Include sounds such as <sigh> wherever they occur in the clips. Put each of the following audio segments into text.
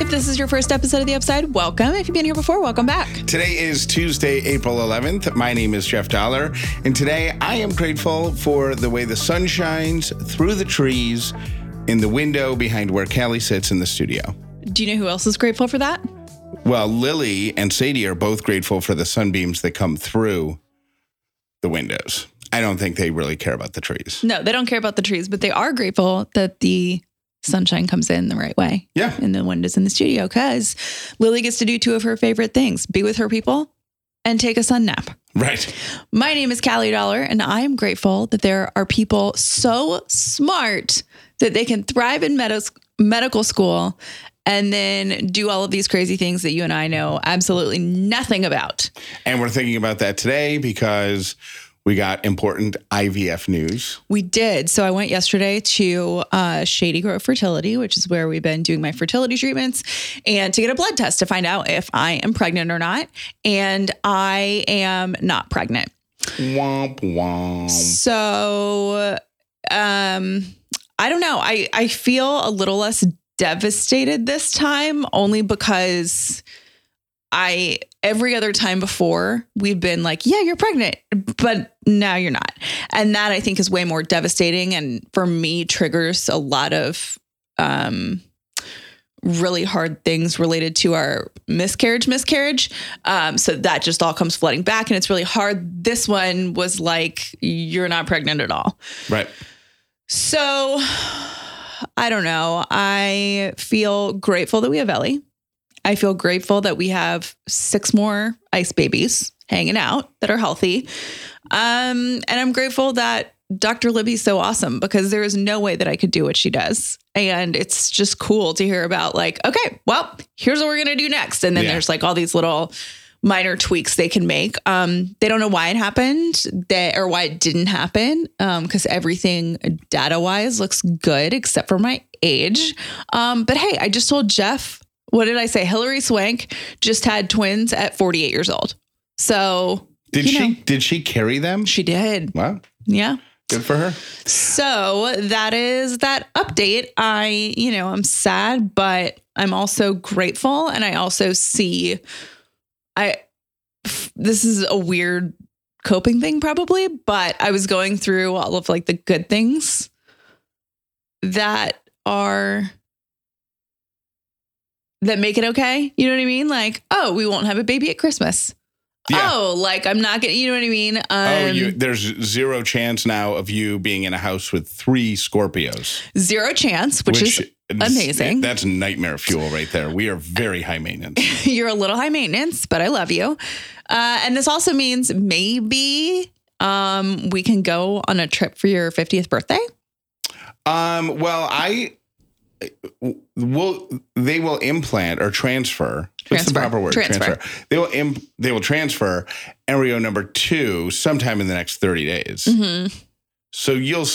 If this is your first episode of The Upside, welcome. If you've been here before, welcome back. Today is Tuesday, April 11th. My name is Jeff Dollar, and today I am grateful for the way the sun shines through the trees in the window behind where Callie sits in the studio. Do you know who else is grateful for that? Well, Lily and Sadie are both grateful for the sunbeams that come through the windows. I don't think they really care about the trees. No, they don't care about the trees, but they are grateful that the sunshine comes in the right way Yeah. And the windows in the studio because Lily gets to do two of her favorite things be with her people and take a sun nap. Right. My name is Callie Dollar, and I am grateful that there are people so smart that they can thrive in medos- medical school and then do all of these crazy things that you and I know absolutely nothing about. And we're thinking about that today because we got important IVF news. We did. So I went yesterday to uh, Shady Grove Fertility, which is where we've been doing my fertility treatments, and to get a blood test to find out if I am pregnant or not. And I am not pregnant. Womp womp. So, um, I don't know. I I feel a little less devastated this time, only because I every other time before we've been like, yeah, you're pregnant, but now you're not, and that I think is way more devastating, and for me triggers a lot of um really hard things related to our miscarriage miscarriage. Um, so that just all comes flooding back and it's really hard. This one was like you're not pregnant at all. Right. so i don't know. I feel grateful that we have ellie i feel grateful that we have six more ice babies hanging out that are healthy um, and i'm grateful that Dr. Libby's so awesome because there is no way that I could do what she does. And it's just cool to hear about, like, okay, well, here's what we're going to do next. And then Yeah. there's like all these little minor tweaks they can make. Um, they don't know why it happened that, or why it didn't happen because everything data wise looks good except for my age. Um, but hey, I just told Jeff, what did I say? Hilary Swank just had twins at 48 years old. So Did she know. did she carry them? she did. Wow. Yeah. Good for her. So that is that update. I, you know, I'm sad, but I'm also grateful. And I also see, I this is a weird coping thing probably, but I was going through all of like the good things that are, that make it okay. You know what I mean? Like, oh, we won't have a baby at Christmas. Yeah. Oh, like I'm not getting, you know what I mean? Um, oh, you, there's zero chance now of you being in a house with three Scorpios. zero chance, which, is amazing. That's nightmare fuel right there. We are very high maintenance. <laughs> you're a little high maintenance, but I love you. Uh, and this also means maybe um, we can go on a trip for your 50th birthday. Um, well, I will. They will implant or transfer. What's the proper word? Transfer. They will. Imp, they will transfer embryo number two sometime in the next thirty days. Mm-hmm. So you'll.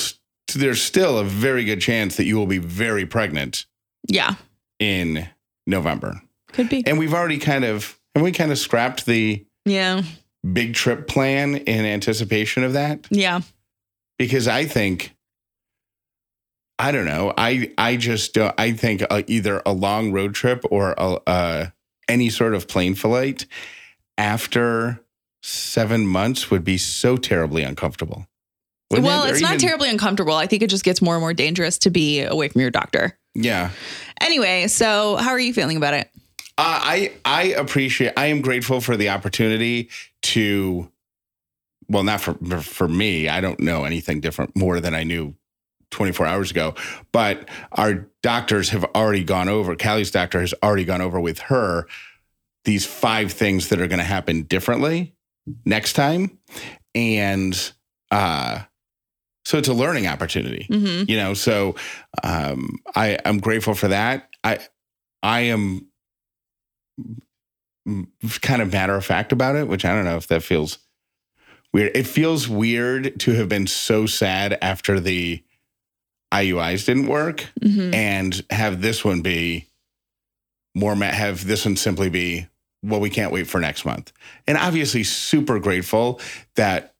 There's still a very good chance that you will be very pregnant Yeah, in November, could be. and we've already kind of and we kind of scrapped the Yeah, big trip plan in anticipation of that. yeah, because I think I don't know. I I just don't. I think uh, either a long road trip or a, uh, any sort of plane flight after seven months would be so terribly uncomfortable. Wouldn't well, it? It's not even- terribly uncomfortable. I think it just gets more and more dangerous to be away from your doctor. Yeah, Anyway, so how are you feeling about it? uh, I I appreciate. I am grateful for the opportunity to. Well, not for for me. I don't know anything different more than I knew 24 hours ago. But our doctors have already gone over. Callie's doctor has already gone over with her these five things that are going to happen differently next time, and uh, so it's a learning opportunity Mm-hmm. you know so um i i'm grateful for that i i am kind of matter of fact about it which i don't know if that feels weird it feels weird to have been so sad after the iuis didn't work Mm-hmm. and have this one be more have this one simply be well we can't wait for next month and obviously super grateful that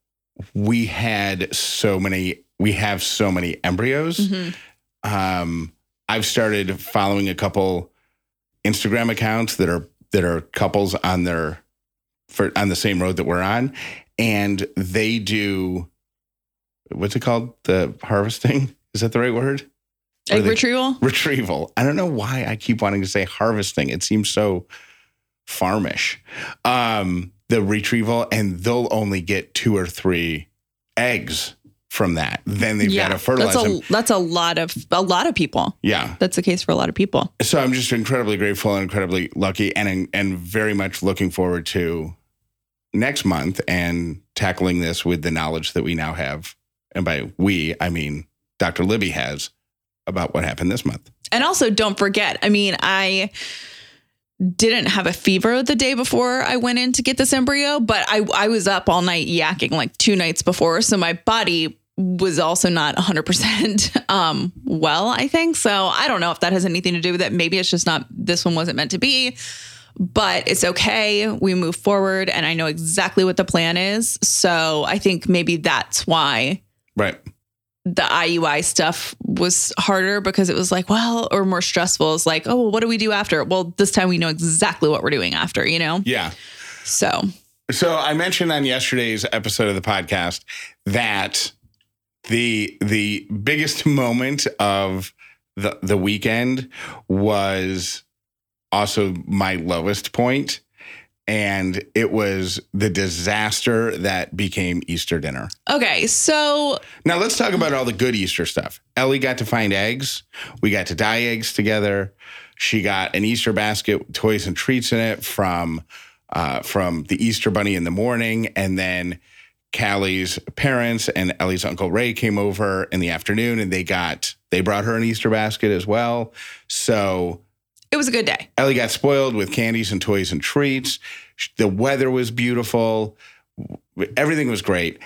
we had so many we have so many embryos Mm-hmm. um i've started following a couple Instagram accounts that are that are couples on their for on the same road that we're on, and they do what's it called? The harvesting is that the right word? Or Egg retrieval. retrieval. I don't know why I keep wanting to say harvesting. It seems so farmish. Um, the retrieval, and they'll only get two or three eggs from that. Then they've got to fertilize that's them. that's a lot of a lot of people. Yeah. That's the case for a lot of people. So I'm just incredibly grateful and incredibly lucky, and and very much looking forward to next month and tackling this with the knowledge that we now have. And by we, I mean Dr. Libby has about what happened this month. And also, don't forget. I mean, I didn't have a fever the day before I went in to get this embryo, but I I was up all night yakking like two nights before, so my body was also not 100% <laughs> um well i think so i don't know if that has anything to do with it maybe it's just not this one wasn't meant to be but it's okay we move forward and i know exactly what the plan is so i think maybe that's why Right. The IUI stuff was harder because it was like, well, or more stressful. It's like, oh, well, what do we do after? Well, this time we know exactly what we're doing after, you know? Yeah. So, So I mentioned on yesterday's episode of the podcast that the the biggest moment of the the weekend was also my lowest point and it was the disaster that became Easter dinner. okay. So, Now let's talk about all the good Easter stuff. Ellie got to find eggs. We got to dye eggs together. She got an Easter basket, with toys and treats in it from uh, from the Easter Bunny in the morning, and then Callie's parents and Ellie's uncle Ray came over in the afternoon, and they got they brought her an Easter basket as well. So it was a good day. Ellie got spoiled with candies and toys and treats. The weather was beautiful. Everything was great,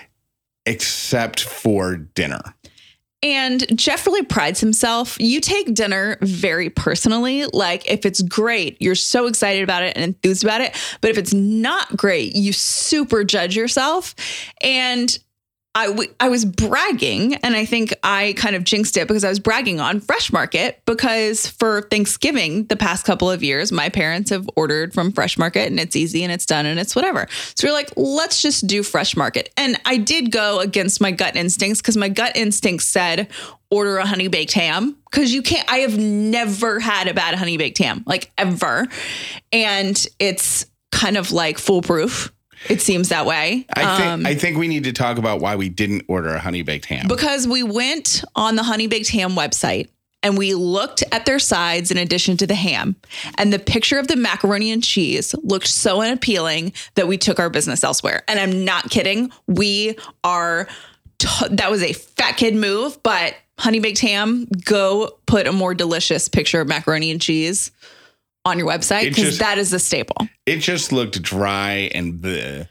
except for dinner. And Jeff really prides himself. You take dinner very personally. Like if it's great, you're so excited about it and enthused about it. But if it's not great, you super judge yourself. And I, w- I was bragging, and I think I kind of jinxed it because I was bragging on Fresh Market because for Thanksgiving the past couple of years, my parents have ordered from Fresh Market and it's easy and it's done and it's whatever. So we're like, let's just do Fresh Market. And I did go against my gut instincts because my gut instinct said, order a honey baked ham because you can't, I have never had a bad honey baked ham, like ever. And it's kind of like foolproof. It seems that way. I think Um, I think we need to talk about why we didn't order a honey baked ham. because we went on the Honey Baked Ham website and we looked at their sides in addition to the ham. And the picture of the macaroni and cheese looked so unappealing that we took our business elsewhere. And I'm not kidding. We are, t- that was a fat kid move, but Honey Baked Ham, go put a more delicious picture of macaroni and cheese on your website because that is the staple. it just looked dry and bleh,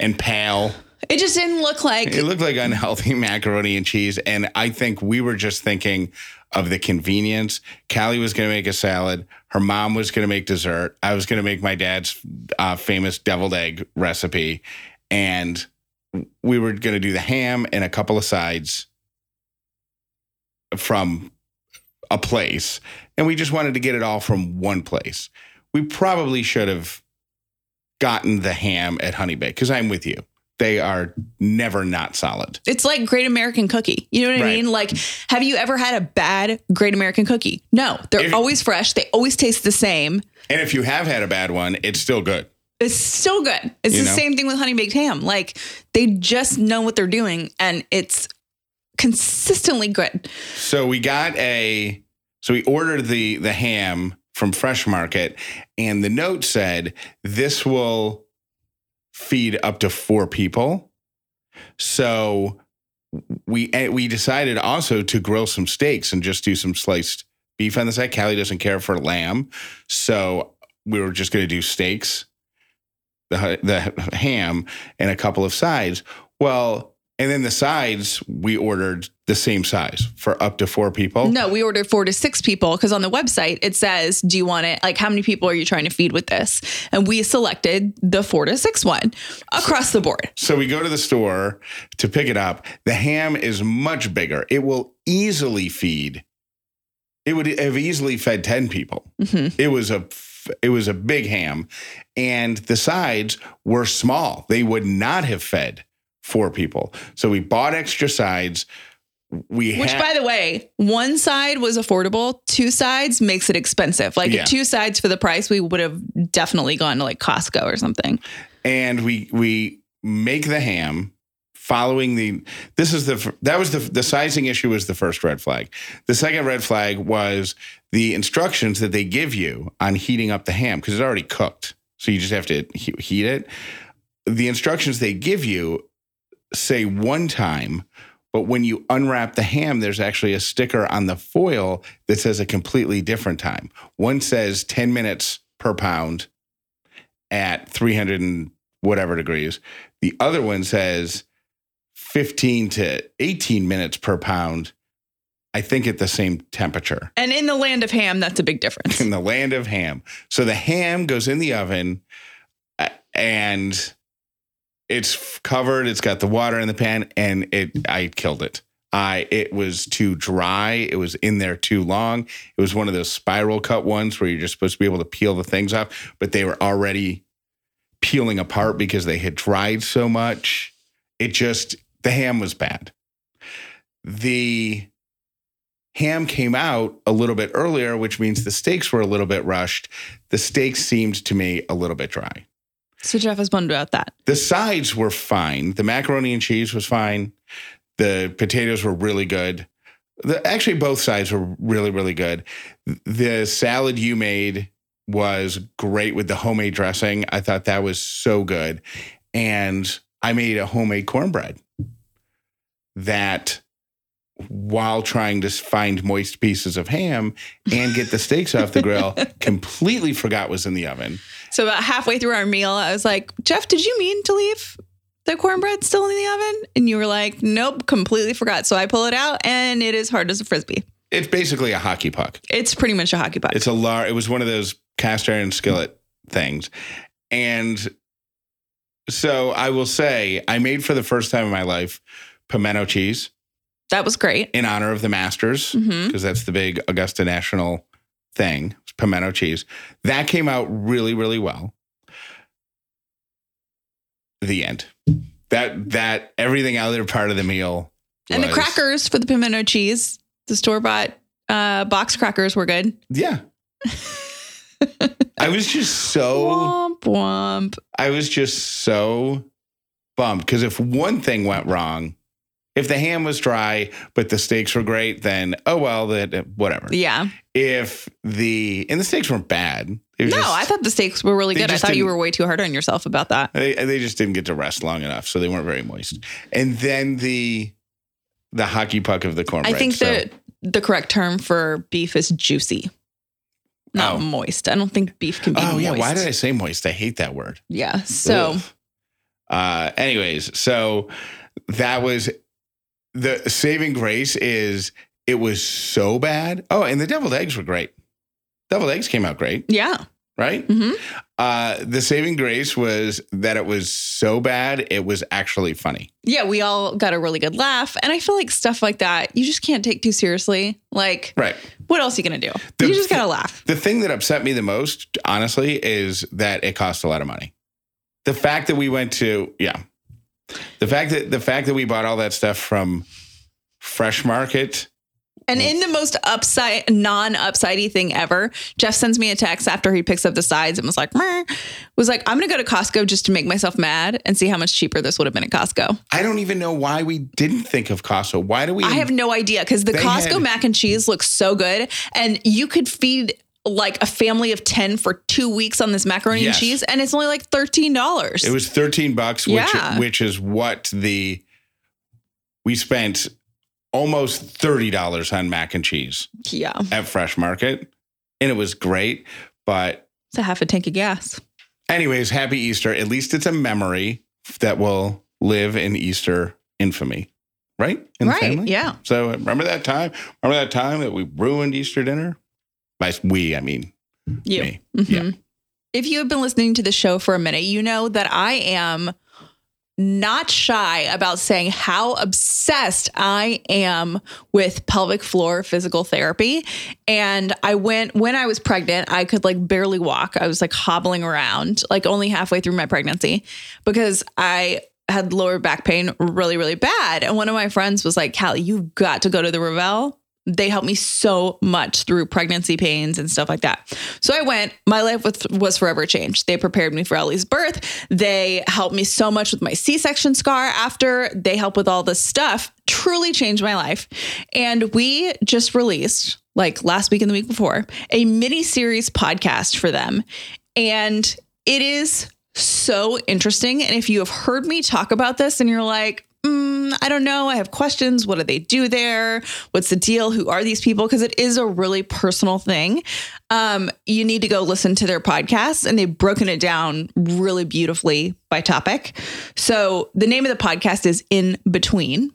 and pale. It just didn't look like It looked like unhealthy <laughs> macaroni and cheese. And I think we were just thinking of the convenience. Callie was going to make a salad. Her mom was going to make dessert. I was going to make my dad's uh, famous deviled egg recipe. And we were going to do the ham and a couple of sides from a place. And we just wanted to get it all from one place. We probably should have gotten the ham at Honey Bake because I'm with you. They are never not solid. It's like Great American Cookie. You know what I Right. mean? Like, have you ever had a bad Great American Cookie? No, they're If- always fresh. They always taste the same. And if you have had a bad one, it's still good. It's still good. It's You the know? same thing with honey baked ham. Like, they just know what they're doing, and it's consistently good. So we got a so we ordered the the ham from Fresh Market and the note said this will feed up to 4 people. So we and we decided also to grill some steaks and just do some sliced beef on the side. Callie doesn't care for lamb, so we were just going to do steaks, the the ham, and a couple of sides. Well, and then the sides we ordered the same size for up to four people. No, we ordered four to six people because on the website it says, Do you want it? Like, how many people are you trying to feed with this? And we selected the four to six one across the board. So we go to the store to pick it up. The ham is much bigger. It will easily feed it would have easily fed 10 people. Mhm. It was a it was a big ham and the sides were small. They would not have fed four people. So we bought extra sides. We Which, had, by the way, one side was affordable. Two sides makes it expensive. Like Yeah. two sides for the price, we would have definitely gone to like Costco or something. and we we make the ham following the this is the that was the the sizing issue was the first red flag the second red flag was the instructions that they give you on heating up the ham because it's already cooked so you just have to heat it the instructions they give you say one time but when you unwrap the ham there's actually a sticker on the foil that says a completely different time one says 10 minutes per pound at 300 and whatever degrees. The other one says 15 to 18 minutes per pound, I think at the same temperature And in the land of ham, that's a big difference. in the land of ham. So the ham goes in the oven uh, and it's covered, it's got the water in the pan and it I killed it. I it was too dry, it was in there too long. It was one of those spiral cut ones where you're just supposed to be able to peel the things off, but they were already peeling apart because they had dried so much. It just the ham was bad. The ham came out a little bit earlier, which means the steaks were a little bit rushed. The steaks seemed to me a little bit dry. So Jeff was bummed about that. The sides were fine. The macaroni and cheese was fine. The potatoes were really good. The, actually, both sides were really, really good. The salad you made was great with the homemade dressing. I thought that was so good. And I made a homemade cornbread that while trying to find moist pieces of ham and get the steaks off the grill, <laughs> completely forgot was in the oven. So about halfway through our meal, I was like, Jeff, did you mean to leave the cornbread still in the oven? And you were like, nope, completely forgot. So I pull it out and it is hard as a frisbee. It's basically a hockey puck. It's pretty much a hockey puck. It's a lar. It was one of those cast iron skillet things, and so I will say I made for the first time in my life pimento cheese that was great. in honor of the Masters because that's the big Augusta National thing. Pimento cheese that came out really really well. The end. That that everything other part of the meal And the crackers for the pimento cheese, the store bought uh, box crackers were good. <laughs> Yeah. I was just so Womp womp. I was just so bummed because if one thing went wrong, if the ham was dry but the steaks were great, then oh well, that whatever. Yeah. If the and the steaks weren't bad, No, just- I thought the steaks were really good. I thought you were way too hard on yourself about that. they, they just didn't get to rest long enough, so they weren't very moist. And then the the hockey puck of the cornbread. I think so, that the correct term for beef is juicy, not Oh. moist. I don't think beef can be Oh moist. yeah, why did I say moist? I hate that word. Yeah. So uh anyways, so that was the saving grace is it was so bad. Oh, and the deviled eggs were great. Deviled eggs came out great, yeah. right? hmm Uh the saving grace was that it was so bad it was actually funny. Yeah, we all got a really good laugh. And I feel like stuff like that, you just can't take too seriously. Like, Right. what else are you going to do? The- you just got to laugh. The thing that upset me the most, honestly, is that it cost a lot of money. The fact that we went to, yeah. The fact that the fact that we bought all that stuff from Fresh Market And in the most upside, non upsidey thing ever, Jeff sends me a text after he picks up the sides and was like, Meh. was like, I'm going to go to Costco just to make myself mad and see how much cheaper this would have been at Costco. I don't even know why we didn't think of Costco. Why do we? I have no idea because the Costco had- mac and cheese looks so good, and you could feed like a family of 10 for two weeks on this macaroni Yes. and cheese, and it's only like $13. It was thirteen bucks, which Yeah. which is what the we spent almost thirty dollars on mac and cheese yeah, at Fresh Market, and it was great. But it's a half a tank of gas. anyways, happy Easter. At least it's a memory that will live in Easter infamy, right? In the right. family? Yeah. So remember that time? Remember that time that we ruined Easter dinner? By we, I mean You. me. Mhm. Yeah. If you have been listening to the show for a minute, you know that I am not shy about saying how obsessed I am with pelvic floor physical therapy. And I went when I was pregnant, I could like barely walk. I was like hobbling around, like only halfway through my pregnancy because I had lower back pain really, really bad. And one of my friends was like, Callie, you've got to go to the Revelle they helped me so much through pregnancy pains and stuff like that. So I went, my life was, was forever changed. They prepared me for Ellie's birth. They helped me so much with my C section scar after. They helped with all this stuff, truly changed my life. And we just released, like last week and the week before, a mini series podcast for them. And it is so interesting. And if you have heard me talk about this and you're like, I don't know. I have questions. What do they do there? What's the deal? Who are these people? Because it is a really personal thing. Um, you need to go listen to their podcast, and they've broken it down really beautifully by topic. So the name of the podcast is In Between.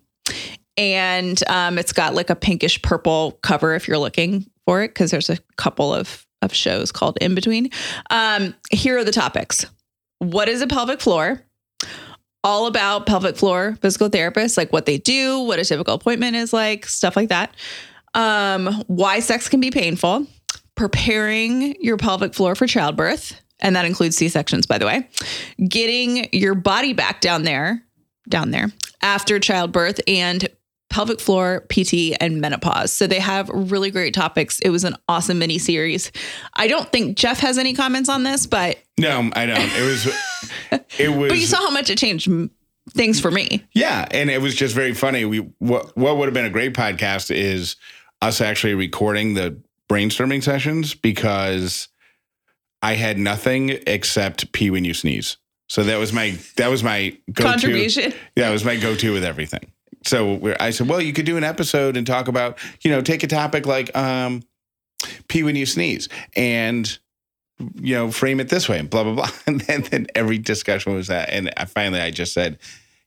And um, it's got like a pinkish purple cover if you're looking for it, because there's a couple of, of shows called In Between. Um, here are the topics What is a pelvic floor? All about pelvic floor physical therapists, like what they do, what a typical appointment is like, stuff like that. Um, why sex can be painful, preparing your pelvic floor for childbirth, and that includes C sections, by the way, getting your body back down there, down there after childbirth, and pelvic floor, PT, and menopause. So they have really great topics. It was an awesome mini series. I don't think Jeff has any comments on this, but no, I don't. It was, <laughs> it was. but you saw how much it changed things for me. Yeah, and it was just very funny. We what what would have been a great podcast is us actually recording the brainstorming sessions because I had nothing except pee when you sneeze. So that was my that was my go-to. contribution. Yeah, it was my go-to with everything so I said, well, you could do an episode and talk about, you know, take a topic like um, pee when you sneeze and, you know, frame it this way and blah, blah, blah. <laughs> And then, then every discussion was that. And I, finally, I just said,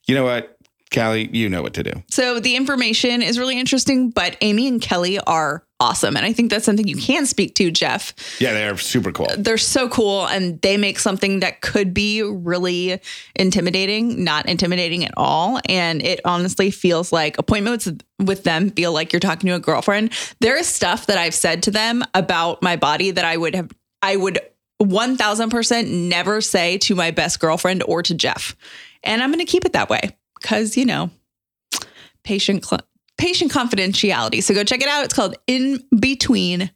you know what? Callie, you know what to do. So the information is really interesting, but Amy and Kelly are awesome. And I think that's something you can speak to, Jeff. Yeah, they're super cool. They're so cool. And they make something that could be really intimidating, not intimidating at all. And it honestly feels like appointments with them feel like you're talking to a girlfriend. There is stuff that I've said to them about my body that I would have, I would 1000% never say to my best girlfriend or to Jeff. And I'm going to keep it that way because, you know, patient cl- patient confidentiality. So go check it out. It's called In Between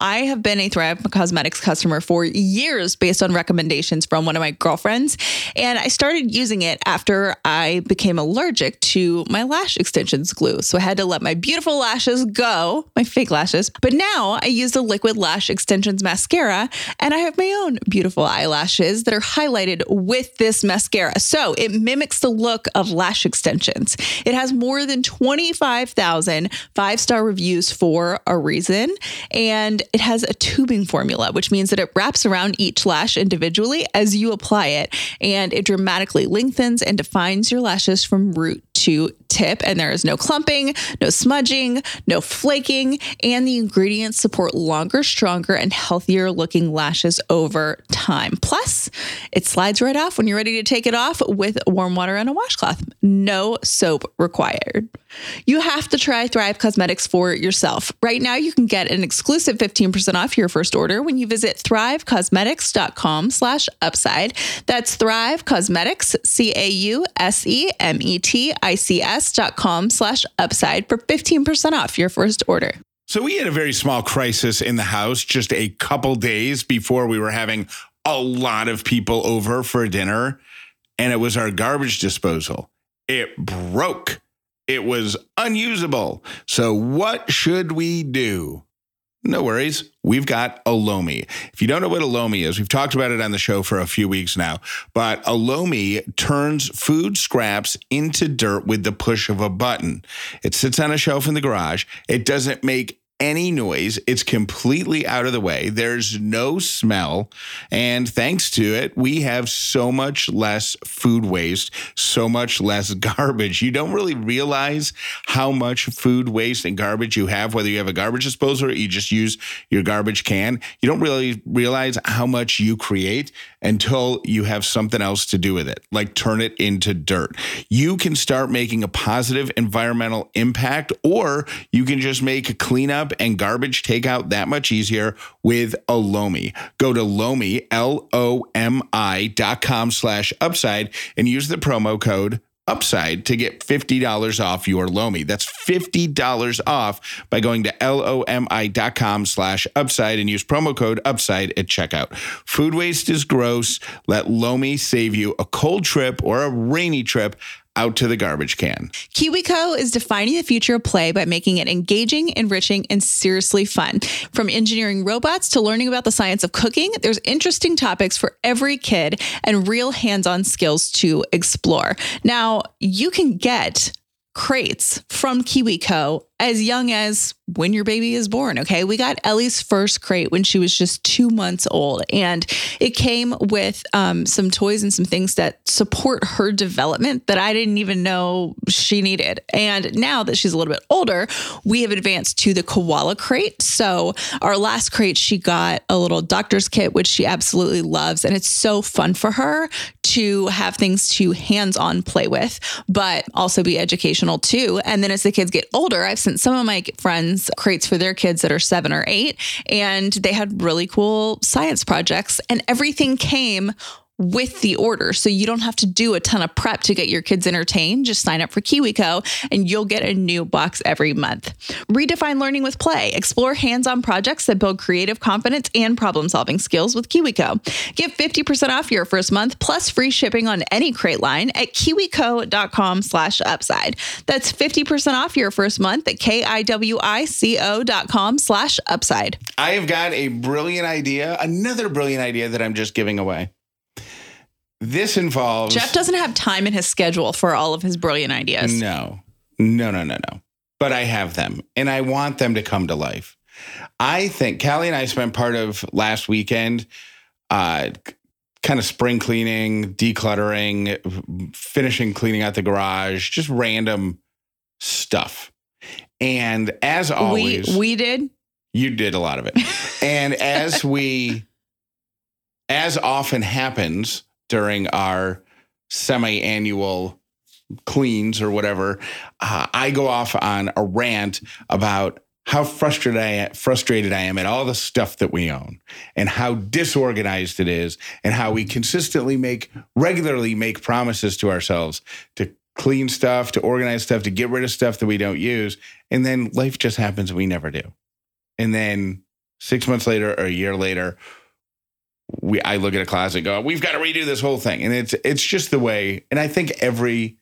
I have been a Thrive Causemetics customer for years based on recommendations from one of my girlfriends. And I started using it after I became allergic to my lash extensions glue. So I had to let my beautiful lashes go, my fake lashes. But now I use the liquid lash extensions mascara and I have my own beautiful eyelashes that are highlighted with this mascara. So it mimics the look of lash extensions. It has more than 25,000 five star reviews for a reason. And it has a tubing formula, which means that it wraps around each lash individually as you apply it, and it dramatically lengthens and defines your lashes from root to tip. And there is no clumping, no smudging, no flaking, and the ingredients support longer, stronger, and healthier looking lashes over time. Plus, it slides right off when you're ready to take it off with warm water and a washcloth. No soap required. You have to try Thrive Causemetics for yourself. Right now, you can get an exclusive 15% off your first order when you visit thrivecausemetics.com slash upside. That's Thrive Causemetics, C-A-U-S-E-M-E-T-I-C-S dot com slash upside for 15% off your first order. So we had a very small crisis in the house just a couple days before we were having a lot of people over for dinner, and it was our garbage disposal. It broke it was unusable. So, what should we do? No worries. We've got a Lomi. If you don't know what Lomi is, we've talked about it on the show for a few weeks now, but Lomi turns food scraps into dirt with the push of a button. It sits on a shelf in the garage. It doesn't make any noise. It's completely out of the way. There's no smell. And thanks to it, we have so much less food waste, so much less <laughs> garbage. You don't really realize how much food waste and garbage you have, whether you have a garbage disposal or you just use your garbage can. You don't really realize how much you create until you have something else to do with it, like turn it into dirt. You can start making a positive environmental impact, or you can just make a cleanup and garbage takeout that much easier with a Lomi. Go to Lomi, L O M I dot com slash upside and use the promo code upside to get $50 off your Lomi. That's $50 off by going to lomi.com slash upside and use promo code upside at checkout. Food waste is gross. Let Lomi save you a cold trip or a rainy trip out to the garbage can. KiwiCo is defining the future of play by making it engaging, enriching, and seriously fun. From engineering robots to learning about the science of cooking, there's interesting topics for every kid and real hands on skills to explore. Now, you can get crates from KiwiCo as young as when your baby is born. Okay. We got Ellie's first crate when she was just two months old, and it came with um, some toys and some things that support her development that I didn't even know she needed. And now that she's a little bit older, we have advanced to the koala crate. So, our last crate, she got a little doctor's kit, which she absolutely loves. And it's so fun for her to have things to hands on play with, but also be educational too. And then as the kids get older, I've sent some of my friends crates for their kids that are seven or eight, and they had really cool science projects, and everything came with the order. So you don't have to do a ton of prep to get your kids entertained. Just sign up for KiwiCo and you'll get a new box every month. Redefine learning with play. Explore hands-on projects that build creative confidence and problem-solving skills with KiwiCo. Get 50% off your first month plus free shipping on any crate line at kiwico.com slash upside. That's 50% off your first month at K-I-W-I-C-O dot com slash upside. I have got a brilliant idea, another brilliant idea that I'm just giving away. This involves Jeff doesn't have time in his schedule for all of his brilliant ideas. No, no, no, no, no. But I have them and I want them to come to life. I think Callie and I spent part of last weekend uh, kind of spring cleaning, decluttering, finishing cleaning out the garage, just random stuff. And as always, we we did. You did a lot of it. <laughs> and as we as often happens, during our semi-annual cleans or whatever, uh, I go off on a rant about how frustrated I am, frustrated I am at all the stuff that we own and how disorganized it is and how we consistently make regularly make promises to ourselves to clean stuff, to organize stuff, to get rid of stuff that we don't use and then life just happens and we never do. And then 6 months later or a year later we I look at a closet and go, we've got to redo this whole thing. And it's it's just the way, and I think every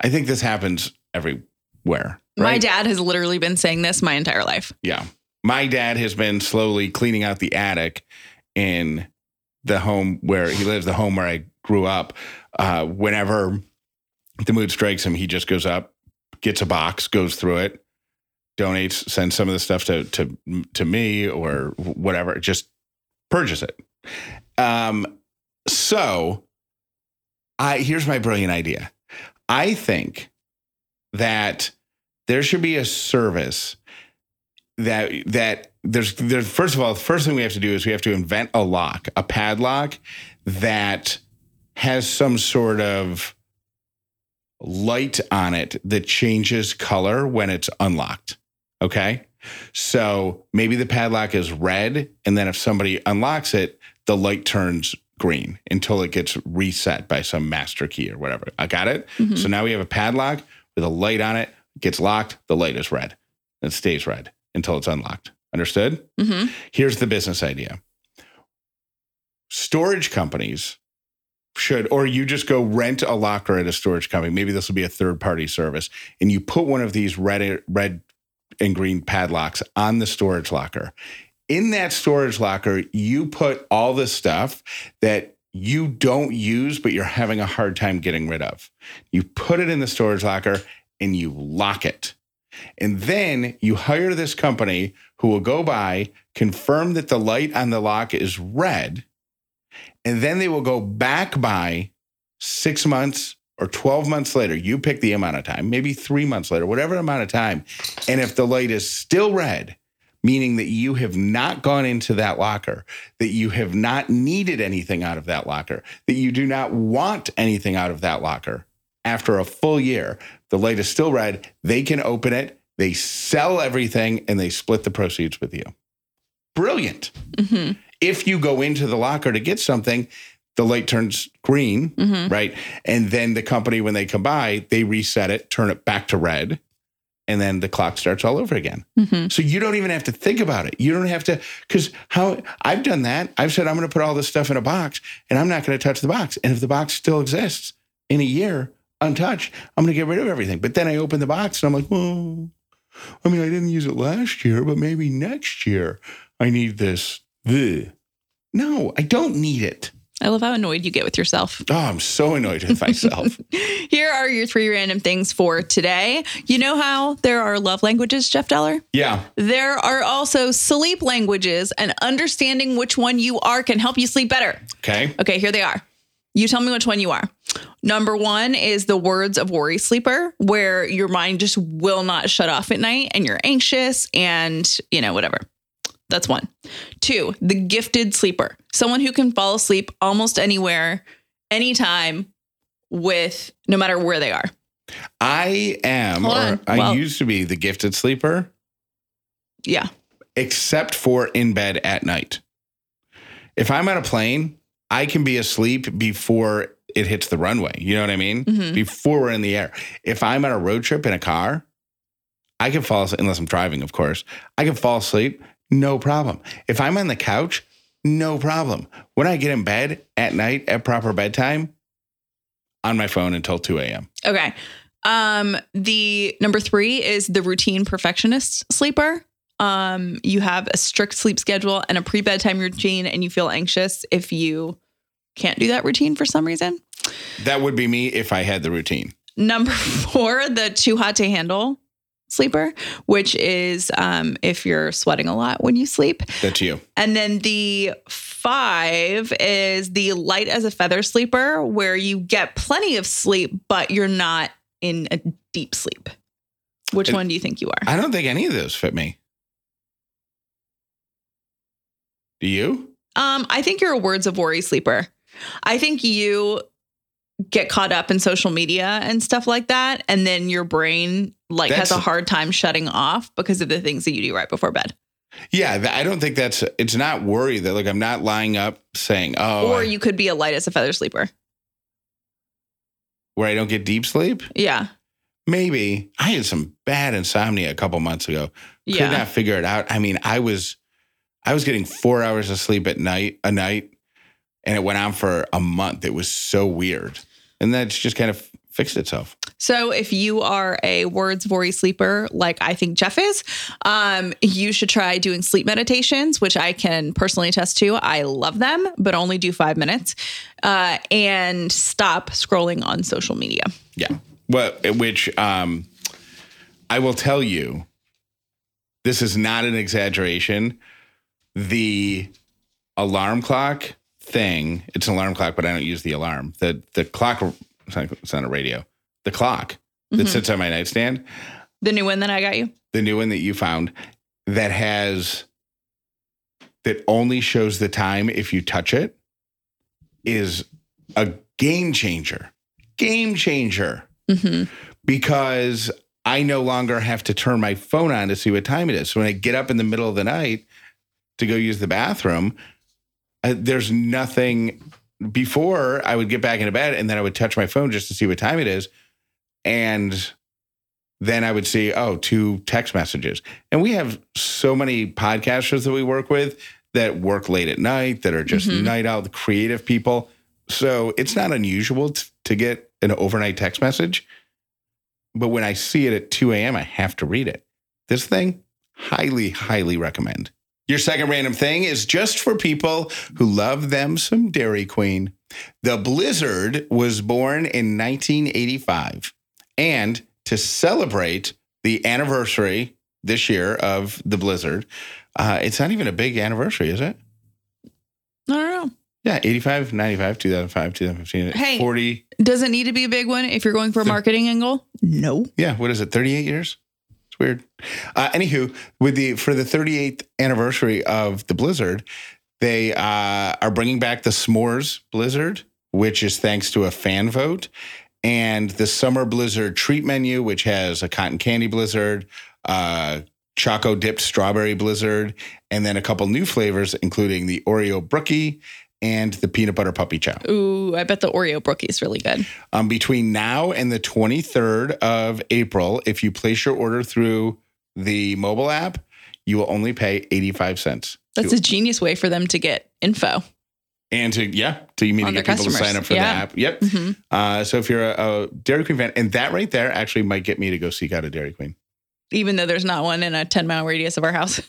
I think this happens everywhere. Right? My dad has literally been saying this my entire life. Yeah. My dad has been slowly cleaning out the attic in the home where he lives, the home where I grew up. Uh, whenever the mood strikes him, he just goes up, gets a box, goes through it, donates, sends some of the stuff to to to me or whatever. Just purchase it. Um, so I here's my brilliant idea. I think that there should be a service that that there's there's first of all, the first thing we have to do is we have to invent a lock, a padlock that has some sort of light on it that changes color when it's unlocked. Okay. So maybe the padlock is red, and then if somebody unlocks it, the light turns green until it gets reset by some master key or whatever. I got it. Mm-hmm. So now we have a padlock with a light on it, gets locked, the light is red. It stays red until it's unlocked. Understood? Mm-hmm. Here's the business idea storage companies should, or you just go rent a locker at a storage company. Maybe this will be a third party service, and you put one of these red red and green padlocks on the storage locker. In that storage locker, you put all the stuff that you don't use, but you're having a hard time getting rid of. You put it in the storage locker and you lock it. And then you hire this company who will go by, confirm that the light on the lock is red, and then they will go back by six months or 12 months later. You pick the amount of time, maybe three months later, whatever amount of time. And if the light is still red, meaning that you have not gone into that locker, that you have not needed anything out of that locker, that you do not want anything out of that locker after a full year, the light is still red, they can open it, they sell everything, and they split the proceeds with you. Brilliant. hmm If you go into the locker to get something, the light turns green, hmm right? And then the company, when they come by, they reset it, turn it back to red, and then the clock starts all over again. hmm So you don't even have to think about it. You don't have to, because how I've done that. I've said, I'm going to put all this stuff in a box and I'm not going to touch the box. And if the box still exists in a year untouched, I'm going to get rid of everything. But then I open the box and I'm like, well, I mean, I didn't use it last year, but maybe next year I need this. Ugh. No, I don't need it. I love how annoyed you get with yourself. <laughs> Oh, I'm so annoyed with myself. <laughs> Here are your three random things for today. You know how there are love languages, Jeff Dollar? yeah. There are also sleep languages, and understanding which one you are can help you sleep better. Okay. Okay, here they are. You tell me which one you are. Number one is the words of worry sleeper, where your mind just will not shut off at night and you're anxious and, you know, whatever. That's one. Two, the gifted sleeper, someone who can fall asleep almost anywhere, anytime, with no matter where they are. I am, Hold or on. I Well- used to be the gifted sleeper. Yeah. except for in bed at night. If I'm on a plane, I can be asleep before it hits the runway. You know what I mean? Mhm. Before we're in the air. If I'm on a road trip in a car, I can fall asleep, unless I'm driving, of course. I can fall asleep, no problem. If I'm on the couch, no problem. When I get in bed at night at proper bedtime, on my phone until 2 a.m. Okay. Um, the number three is the routine perfectionist sleeper. Um, you have a strict sleep schedule and a pre bedtime routine, and you feel anxious if you can't do that routine for some reason. That would be me if I had the routine. Number <laughs> four, the too hot to handle sleeper, which is um, if you're sweating a lot when you sleep. That's you. And then the five is the light as a feather sleeper, where you get plenty of sleep, but you're not in a deep sleep. Which And- one do you think you are? I don't think any of those fit me. Do you? Um, I think you're a words of worry sleeper. I think you get caught up in social media and stuff like that, and then your brain like has a hard time shutting off because of the things that you do right before bed. Yeah, I don't think that's. It's not worry that like I'm not lying up saying, "Oh," or I- you could be a light as a feather sleeper. where I don't get deep sleep. Yeah. Maybe I had some bad insomnia a couple months ago. Could Yeah. not figure it out. I mean, I was, I was getting four hours of sleep at night a night, and it went on for a month. It was so weird, and then that's just kind of fixed itself. So if you are a words of worry sleeper, like I think Jeff is, um, you should try doing sleep meditations, which I can personally attest to. I love them, but only do five minutes, uh, and stop scrolling on social media. Yeah. Well, which um, I will tell you, this is not an exaggeration. The alarm clock thing, it's an alarm clock, but I don't use the alarm. The the clock, it's not, a radio. The clock that Mhm. sits on my nightstand, The new one that I got you. the new one that you found, that has that only shows the time if you touch it, is a game changer. Game changer hmm because I no longer have to turn my phone on to see what time it is. So when I get up in the middle of the night to go use the bathroom, uh, there's nothing. Before I would get back into bed and then I would touch my phone just to see what time it is. And then I would see, oh, two text messages. And we have so many podcasters that we work with that work late at night, that are just Mhm. night out, creative people. So it's not unusual t- to get an overnight text message. But when I see it at 2 a.m., I have to read it. This thing, highly, highly recommend. Your second random thing is just for people who love them some Dairy Queen. The Blizzard was born in 1985. And to celebrate the the anniversary this year of the blizzard. Uh, it's not even a big anniversary, is it? I don't know. Yeah, 85, 95, 2005, 2015, Hey. 40. Does it need to be a big one if you're going for a marketing angle? No. Yeah, what is it? 38 years? Weird. Uh, anywho, with the for the 38th anniversary of the Blizzard, they uh, are bringing back the S'mores Blizzard, which is thanks to a fan vote, and the Summer Blizzard treat menu, which has a cotton candy blizzard, uh, choco dipped strawberry blizzard, and then a couple new flavors, including the Oreo brookie and the peanut butter puppy chow. Ooh, I bet the Oreo brookie is really good. Um, between now and the 23rd of April, if you place your order through the mobile app, you will only pay 85 cents. That's a genius way for them to get info. and to, yeah, to you mean to get people to sign up for Yeah. the app. Yep. Mhm. Uh, so if you're a, a Dairy Queen fan, and that right there actually might get me to go seek out a Dairy Queen. Even though there's not one in a 10 mile radius of our house.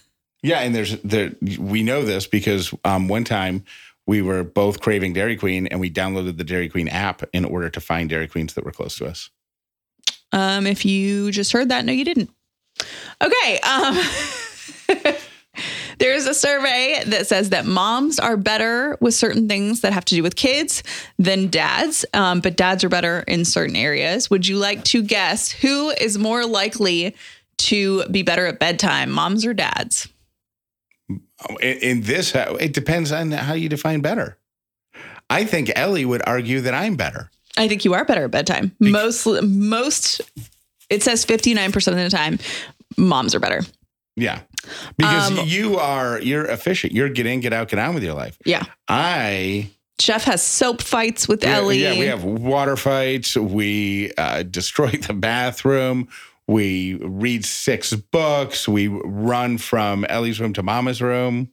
Yeah, and there's there we know this because um, one time we were both craving Dairy Queen and we downloaded the Dairy Queen app in order to find Dairy Queens that were close to us. Um, if you just heard that, no, you didn't. Okay. Um, <laughs> there's a survey that says that moms are better with certain things that have to do with kids than dads, um, but dads are better in certain areas. Would you like to guess who is more likely to be better at bedtime, moms or dads? In, in this uh, it depends on how you define better i think ellie would argue that i'm better I think you are better at bedtime. Most, most, it says 59% of the time, moms are better. yeah because Um, you are you're efficient you're get in get out get on with your life Yeah. i Jeff has soap fights with Ellie. yeah we have water fights we uh, destroy <laughs> the bathroom we read six books we run from ellie's room to mama's room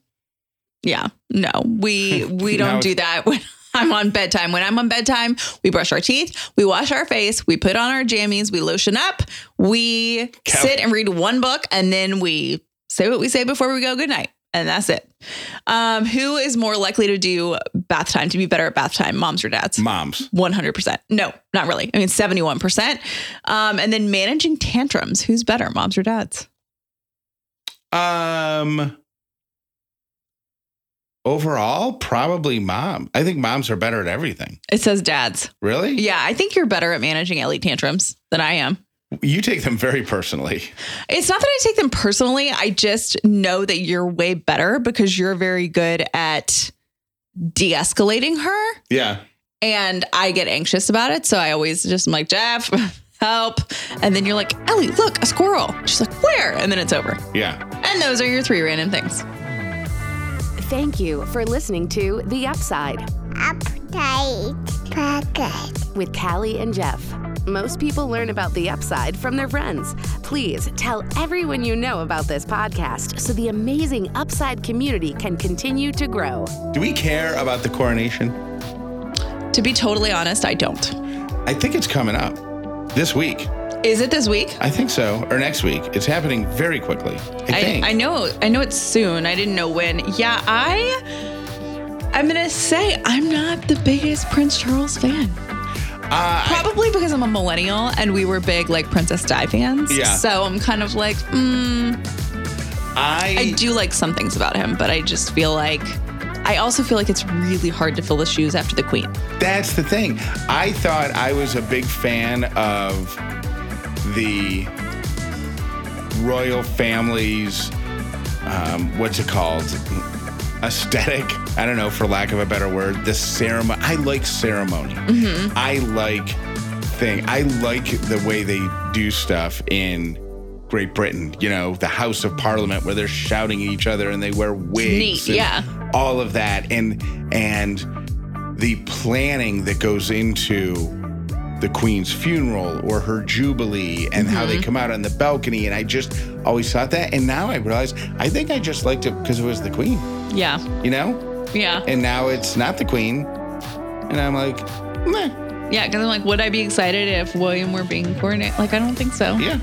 Yeah. No, we <laughs> we don't do that when <laughs> I'm on bedtime. When I'm on bedtime, we brush our teeth, we wash our face, we put on our jammies, we lotion up, we Cal- sit and read one book, and then we say what we say before we go good night. And that's it. Um, who is more likely to do bath time, to be better at bath time, moms or dads? moms 100%. No, not really. I mean, 71%. Um, and then managing tantrums. Who's better, moms or dads? um overall probably mom i think moms are better at everything It says dads. really Yeah, I think you're better at managing Ellie tantrums than I am. You take them very personally. It's not that I take them personally. I just know that you're way better because you're very good at de escalating her. Yeah. And I get anxious about it. So I always just am like, Jeff, <laughs> help. And then you're like, Ellie, look, a squirrel. She's like, where? And then it's over. Yeah. And those are your three random things. Thank you for listening to The Upside Update Pocket. with Callie and Jeff. Most people learn about the upside from their friends. Please tell everyone you know about this podcast so the amazing upside community can continue to grow. Do we care about the coronation? To be totally honest, I don't. I think it's coming up this week. Is it this week? I think so. Or next week. It's happening very quickly. I, I, think. I know I know it's soon. I didn't know when. Yeah, I I'm gonna say I'm not the biggest Prince Charles fan. Uh, Probably because I'm a millennial and we were big like Princess Di fans. Yeah. So I'm kind of like, mm, I, I do like some things about him, but I just feel like I also feel like it's really hard to fill the shoes after the Queen. That's the thing. I thought I was a big fan of the royal family's, um, what's it called? Aesthetic. I don't know, for lack of a better word. The ceremony. I like ceremony. Mm-hmm. I like thing. I like the way they do stuff in Great Britain. You know, the House of Parliament where they're shouting at each other and they wear wigs. Neat, and yeah. All of that, and and the planning that goes into the queen's funeral or her jubilee and how they come out on the balcony and i just always thought that and now i realize i think i just liked it because it was the queen Yeah. you know Yeah. and now it's not the queen and i'm like meh. Yeah, because I'm like, would I be excited if William were being coronated? Like, I don't think so. yeah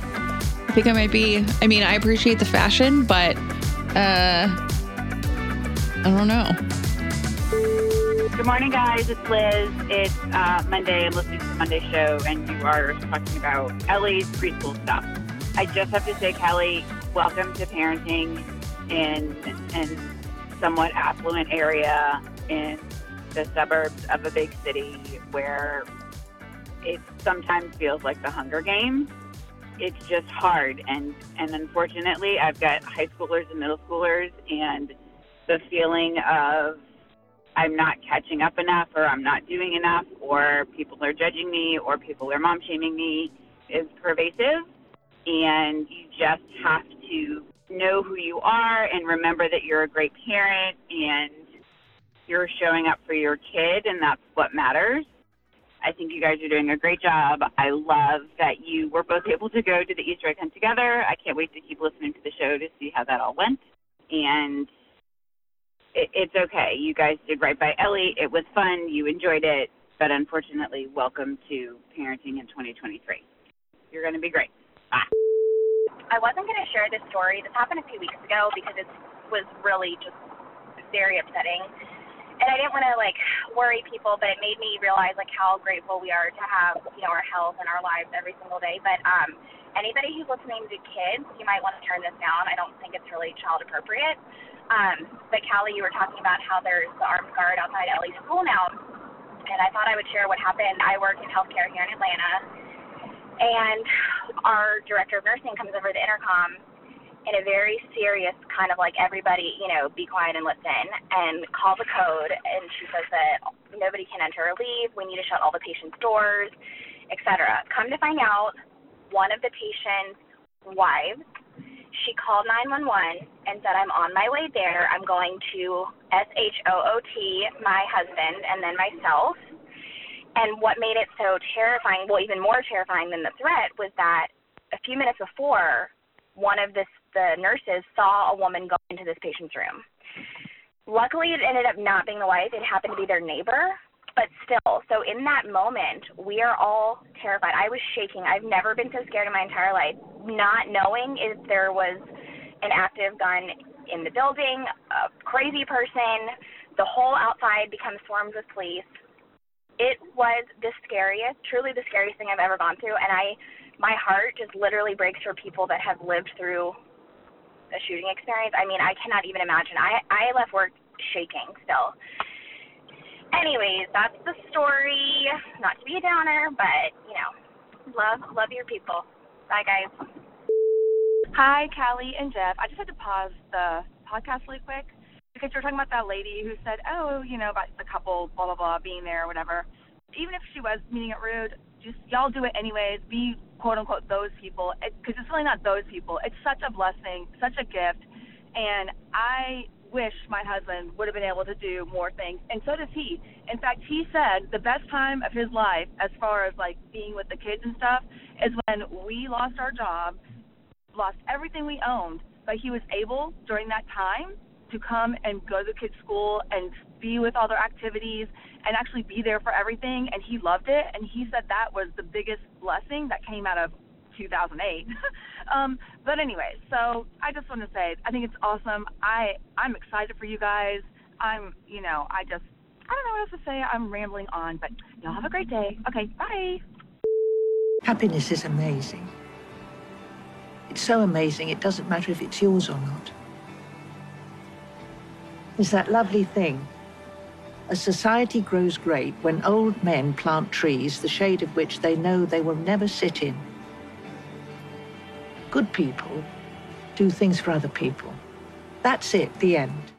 I think I might be. I mean, I appreciate the fashion, but uh, I don't know. Good morning, guys. It's Liz. It's uh, Monday. I'm listening to the Monday show, and you are talking about Ellie's preschool stuff. I just have to say, Kelly, welcome to parenting in in somewhat affluent area in the suburbs of a big city where it sometimes feels like the Hunger Games. It's just hard, and and unfortunately, I've got high schoolers and middle schoolers, and the feeling of I'm not catching up enough, or I'm not doing enough, or people are judging me, or people are mom shaming me is pervasive. And you just have to know who you are and remember that you're a great parent and you're showing up for your kid, and that's what matters. I think you guys are doing a great job. I love that you were both able to go to the Easter egg hunt together. I can't wait to keep listening to the show to see how that all went. And it, it's okay. You guys did right by Ellie. It was fun. You enjoyed it. But unfortunately, welcome to parenting in 2023. You're going to be great. Bye. I wasn't going to share this story. This happened a few weeks ago because it was really just very upsetting. And I didn't want to like worry people, but it made me realize like how grateful we are to have, you know, our health and our lives every single day. But um anybody who's listening to kids, you might want to turn this down. I don't think it's really child appropriate. Um, but Callie, you were talking about how there's the armed guard outside Ellie's school now. And I thought I would share what happened. I work in healthcare here in Atlanta. And our director of nursing comes over the intercom in a very serious kind of like everybody, you know, be quiet and listen and calls a code and she says that nobody can enter or leave, we need to shut all the patients' doors, etc. Come to find out, one of the patient's wives, she called 911 and said, I'm on my way there. I'm going to S H O O T my husband and then myself. And what made it so terrifying, well, even more terrifying than the threat, was that a few minutes before, one of this the nurses saw a woman go into this patient's room. Luckily, it ended up not being the wife. It happened to be their neighbor, but still. So in that moment, we are all terrified. I was shaking. I've never been so scared in my entire life, not knowing if there was an active gun in the building, a crazy person. The whole outside becomes swarms with police. It was the scariest, truly the scariest thing I've ever gone through, and I my heart just literally breaks for people that have lived through a shooting experience. I mean, I cannot even imagine. I I left work shaking still. Anyways, that's the story. Not to be a downer, but you know, love love your people. Bye guys. Hi, Callie and Jeff. I just had to pause the podcast really quick because you were talking about that lady who said, "Oh, you know, about the couple, blah blah blah, being there, or whatever." Even if she was meaning it rude, just y'all do it anyways. Be quote unquote those people because it, it's really not those people. It's such a blessing, such a gift, and I wish my husband would have been able to do more things, and so does he. In fact, he said the best time of his life, as far as like being with the kids and stuff, is when we lost our job, lost everything we owned, but he was able during that time to come and go to the kids' school and be with all their activities and actually be there for everything. And he loved it. And he said that was the biggest blessing that came out of 2008. <laughs> um, but anyway, so I just want to say I think it's awesome. I I'm excited for you guys. I'm you know I just I don't know what else to say. I'm rambling on, but y'all have a great day. Okay, bye. Happiness is amazing. It's so amazing, it doesn't matter if it's yours or not. It's that lovely thing. A society grows great when old men plant trees, the shade of which they know they will never sit in. Good people do things for other people. That's it, the end.